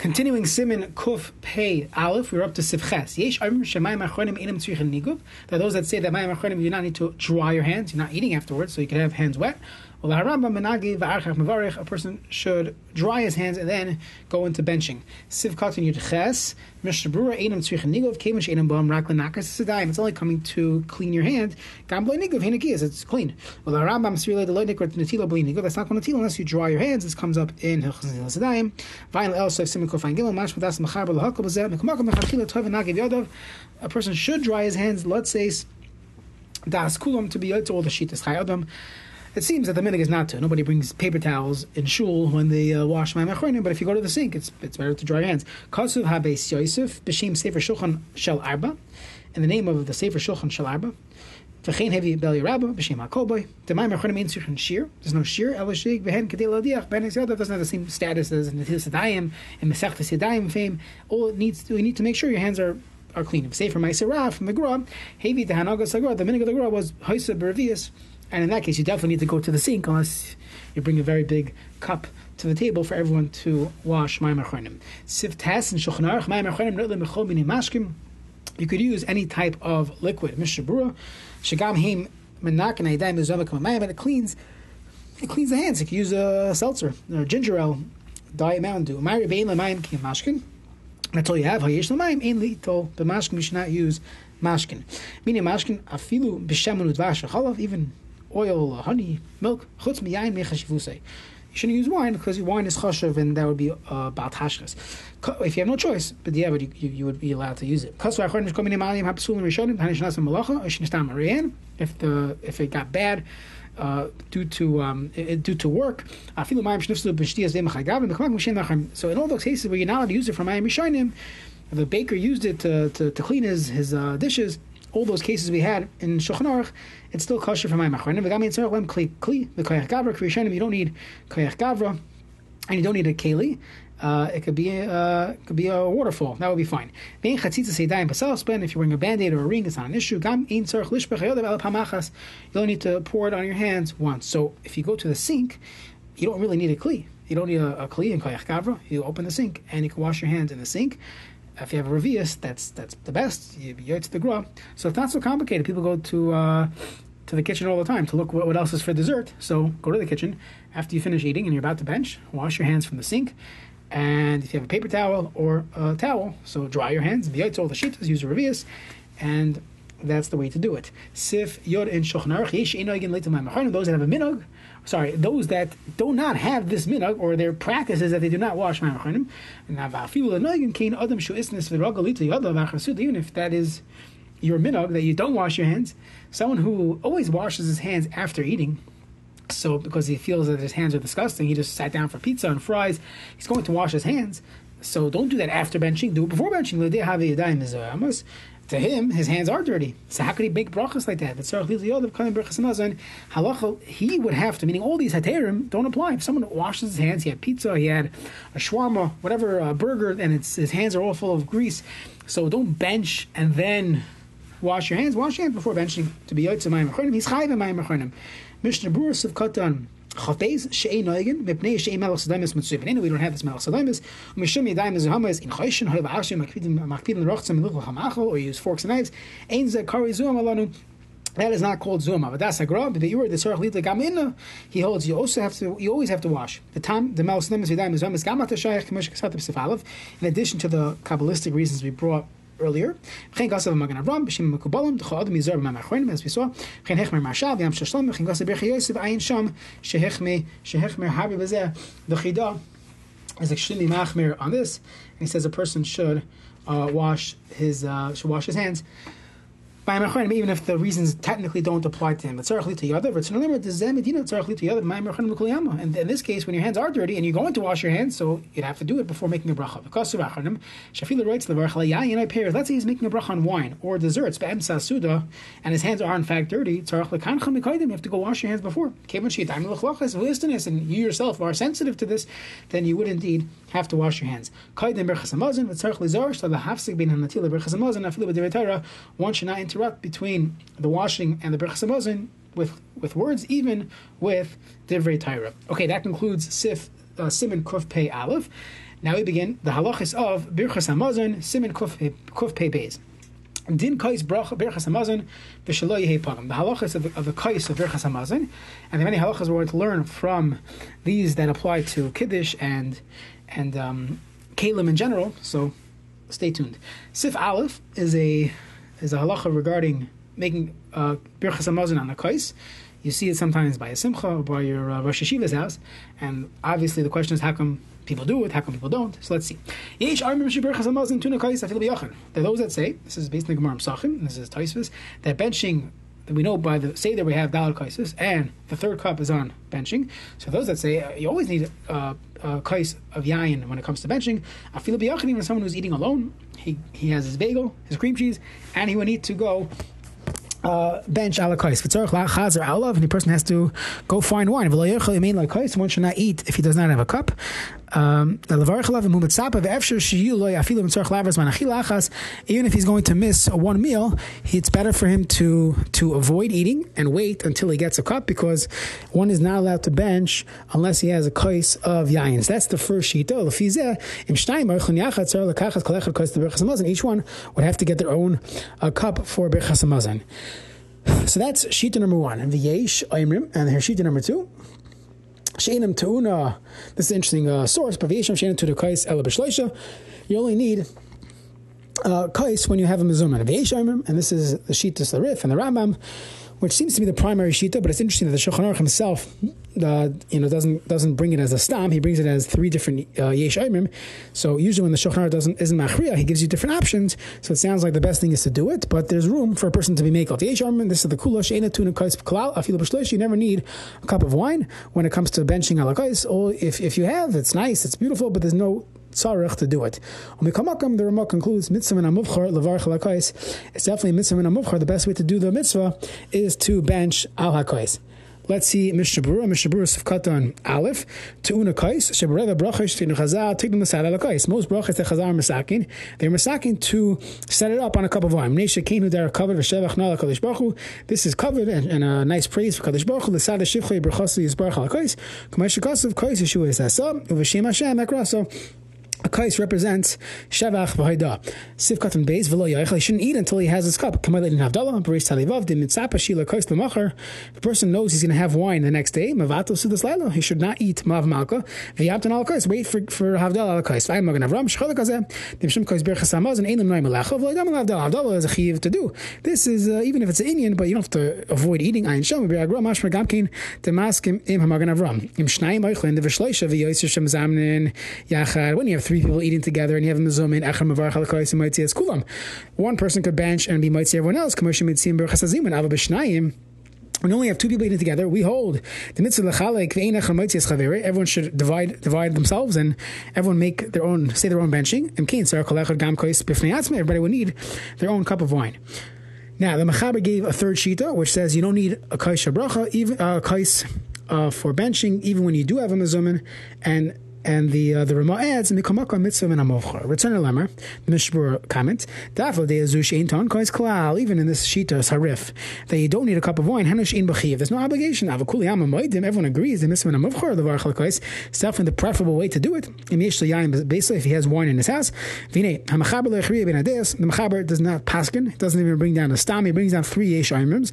Continuing Simin Kuf Pei Aleph, we're up to Sivches. Yesh Arvim Shemayim Achronim Enim Tzrichen Niguv. There are those that say that Mayim Achronim you do not need to dry your hands. You're not eating afterwards, so you can have hands wet. Well, a person should dry his hands and then go into benching. Siv Katan Brura, Einam Tzrichen Nigov, Kamish Einam Bam Rakla Nakas Sedayim. It's only coming to clean your hand. Gamblo Nigov, Hinakiyas, it's clean. Well, the Loinik, or Natila Bli Nigov, that's not going to unless you dry your hands. This comes up in Hilchas Sedayim. Vayin El Sof Simon Kofan Gimel, Mash Madas Machar Balahakal Bazet, Mekamakam Mechachila Tov. A person should dry his hands, let's say, Das Kulam to be to all the Shitas Chayodam. It seems that the minig is not to. Nobody brings paper towels in shul when they uh, wash Mayim Achronim, but if you go to the sink, it's it's better to dry your hands. Kasuv habeis Yosef b'shem sefer shulchan shel arba, in the name of the sefer shulchan shel arba. V'chein hevi bel yerabba b'shem Mayim Achronim ain't suchan shir. There's no shir. Elashig v'hen kadei ladiach. Ben Yisrael doesn't have the same status as Netilas Yadayim and Mesechtes Yadayim fame. All it needs to, you need to make sure your hands are are clean. Say for my seraf from the gra, hevi the hanaga sagra. The minig of the gra was hoisa bervius. And in that case, you definitely need to go to the sink unless you bring a very big cup to the table for everyone to wash Mayim and Mayim Mechol Mashkim. You could use any type of liquid, Mishabura, Shagam Him Menak and Aidai Mizoma Kamayim, and it cleans, it cleans the hands. You could use a seltzer or ginger ale, Diet Mountain Dew. Mari Bein Lamayim Kim Mashkin. That's all you have. Hayesh Lamayim, Ein Lito, but Mashkin, you should not use Mashkin. Meaning Mashkin, Afilu B'Shemun Udvash even oil, honey, milk. Chutz miyayin mechashivusei. You shouldn't use wine because wine is chashav and that would be uh, bat hashkas. If you have no choice, but yeah, but you, you, you would be allowed to use it. If the if it got bad uh, due to um, due to work, so in all those cases where you're not allowed to use it for mayim rishonim, the baker used it to, to, to clean his his uh, dishes all those cases we had in Shulchan Aruch, it's still kosher for Mayim Achronim. You don't need koyach gavra, and you don't need a keli. Uh, it could be a, uh, could be a waterfall. That would be fine. If you're wearing a band-aid or a ring, it's not an issue. You only need to pour it on your hands once. So if you go to the sink, you don't really need a kli. You don't need a, a kli in koyach gavra. You open the sink and you can wash your hands in the sink if you have a revius, that's that's the best. You to the gra. So it's not so complicated. People go to uh, to the kitchen all the time to look what, what else is for dessert. So go to the kitchen after you finish eating and you're about to bench. Wash your hands from the sink. And if you have a paper towel or a towel, so dry your hands. V'yotz all the shitas, use a revius, and that's the way to do it. Sif yod in shochnarch yesh Those that have a minog sorry, those that do not have this minhag or their practices that they do not wash ma'amachonim. Even if that is your minhag that you don't wash your hands, someone who always washes his hands after eating. So, because he feels that his hands are disgusting, he just sat down for pizza and fries. He's going to wash his hands. So, don't do that after benching. Do it before benching to him, his hands are dirty. So how could he make brachas like that? Halacha, he would have to, meaning all these haterim don't apply. If someone washes his hands, he had pizza, he had a shawarma, whatever, a burger, and it's, his hands are all full of grease. So don't bench and then wash your hands. Wash your hands before benching to be yotze mayim. He's chayv mayim. Mishnah Burus of Katan. Chafez she'ei noigen mepnei she'ei melech sadamis mitzuv. And we don't have this. Mishum yadayim is hamas in or use forks and knives. Ein ze kari zuam alanu. That is not called zuma, but that's a grab. But you are the lita gamina. He holds you also have to. You always have to wash. The time the melech sadamis yadayim is hamas gamat shayach k'mesh kasat b'sefalev. In addition to the kabbalistic reasons we brought earlier. As we saw. The chida is extremely machmir on this, and he says a person should uh, wash his uh, should wash his hands even if the reasons technically don't apply to him. It's. And in this case, when your hands are dirty and you're going to wash your hands, so you'd have to do it before making a bracha. Because Shafila writes the Let's say he's making a bracha on wine or desserts, suda, and his hands are in fact dirty. You have to go wash your hands before. And you yourself are sensitive to this, then you would indeed have to wash your hands. One should not interrupt between the washing and the Berchas with, with words, even with Divrei Torah. Okay, that concludes Sif, uh, Simon Kuf Pei Aleph. Now we begin the halachas of Birchas Hamazon, Simin Kuf Pei Beis. Din kais birchas hamazon v'shelo yehi. The halachas of the, of the kais of birchas hamazon, and the many halachas we're going to learn from these that apply to kiddush and and um, kalim in general. So stay tuned. Sif Aleph is a is a halacha regarding making uh, birchas hamazon on the kais. You see it sometimes by a simcha or by your uh, Rosh Hashiva's house, and obviously the question is how come people do it, how come people don't? So let's see. There are those that say, this is based on the Gemara Sachim, this is Taisvis, that benching we know by the say that we have dalal kaisis, and the third cup is on benching. So those that say uh, you always need uh, a kais of yayin when it comes to benching, I feel even someone who's eating alone, he he has his bagel, his cream cheese, and he would need to go uh, bench ala kais. chazer alav, and the person has to go find wine. One should not eat if he does not have a cup. Um, even if he's going to miss one meal, it's better for him to to avoid eating and wait until he gets a cup because one is not allowed to bench unless he has a kais of yayin. that's the first shita. Each one would have to get their own uh, cup for berchas So that's shita number one. And the yesh and here's shita number two. Sheinim Teuna. This is an interesting uh, source. But V'yesham Sheinim Teuna Kais Ela B'Shleisha. You only need uh, Kais when you have a. V'yesham, and this is the Shittas, the Rif, and the Rambam which seems to be the primary shita, but it's interesting that the Shulchan Aruch himself, uh, you know, doesn't doesn't bring it as a stam. He brings it as three different uh, yesh. So usually when the Shulchan Aruch doesn't isn't machriya, he gives you different options. So it sounds like the best thing is to do it, but there's room for a person to be makel. Yesh aimim. This is the kula sheina tuna kais klal afilu. You never need a cup of wine when it comes to benching alakais. Or if if you have, it's nice, it's beautiful, but there's no tzarech to do it. Umikamakam, the Ramah concludes, mitzvah and amuvchar, levar. It's definitely mitzvah and amuvchar. The best way to do the mitzvah is to bench al hakais. Let's see Mishnah Berurah, Mishnah Berurah Sifkatan Aleph, Tu'una Kais, Shebareva Brachas, Tinu Chazal, Tignu Masad Ala Kais. Most brachas that Chazal are Masakin, they're Masakin to set it up on a cup of wine. Nesha Kenu Dara covered, Veshevach Nala Kadosh Baruch This is covered and, and a nice praise for Kadosh Baruch Hu, L'sada Shivchei Brachas Yisbarach Kais, Kamash Kasav Kais Yeshua Yisasa, Uvashim Hashem. Kais represents Shevach v'Haida. Sivkat and Beis v'lo yaichel. He shouldn't eat until he has his cup. Kamal in Havdalah, Baris Talivav, dimitzapa Shila Kais l'macher. The person knows he's going to have wine the next day. Mavato Sudas Laila. He should not eat Mav Malka. V'yabtan al kais. Wait for, for Havdalah al kais. V'ayim Magan Avram, Shchala Kazeh. Dim Shem Kais Hamaz, and Eilim Noim Melacha. V'loidam al Havdalah. Havdalah is a chiv to do. This is, uh, even if it's an Indian, but you don't have to avoid eating Ayin Shem. V'yagro Mashma Gamkin, Demaskim Im Hamagan Avram. Im Shnayim Eichlin, the V'shleisha, V'yoyser Shem Zamnin, Yachad. When you have three people eating together, and you have a mitzi kulam. One person could bench and be mitzi everyone else. And. We only have two people eating together. We hold the mitzvah. Everyone should divide divide themselves and everyone make their own say their own benching. And Everybody would need their own cup of wine. Now the Mechaber gave a third shita, which says you don't need a kais even uh, kais uh, for benching, even when you do have a mezumin, and and the uh, the Rama adds mikamaka mitzvah and amovcha. Return a lemmer. The Mishbur comment. Dafla de azush ton kois klal. Even in this shita harif, that you don't need a cup of wine. Hanush ein b'chiv. There's no obligation. Avakuli yama moedim. Everyone agrees. The mitzvah and amovcha the varchal kois. Definitely the preferable way to do it. Basically, if he has wine in his house, vine hamachaber lechriya ben The mechaber does not paskin. It doesn't even bring down a stam. He brings down three yesh aimrims.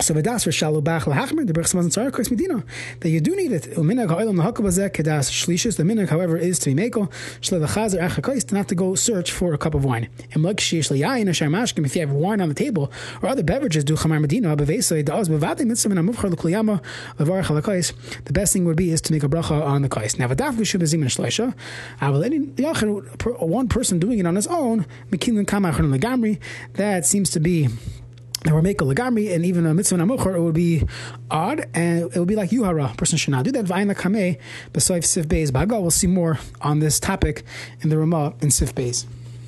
So v'das for shalu bach lahachmer the berachas mazon tzara kos medina that you do need it. Uminag ha'olam lahakabazeh kedas shlishis. The minag, however, is to be meko shlev chazer achakos to not to go search for a cup of wine. And like sheish liyayin asher mashkim if you have wine on the table or other beverages do chamar medina bevesay da'az bevati mitzvah and amuvchar l'kliyama levarach halakos. The best thing would be is to make a bracha on the kais. Now v'daf v'shuv bezim and shleisha. One person doing it on his own, mekilin kamachon legamri. That seems to be and we're making legami and even a mitzvah namuchar, it would be odd and it would be like yuhara. A person should not do that. V'ayin lakame b'soif sif beis. We'll see more on this topic in the Ramah in sif beis.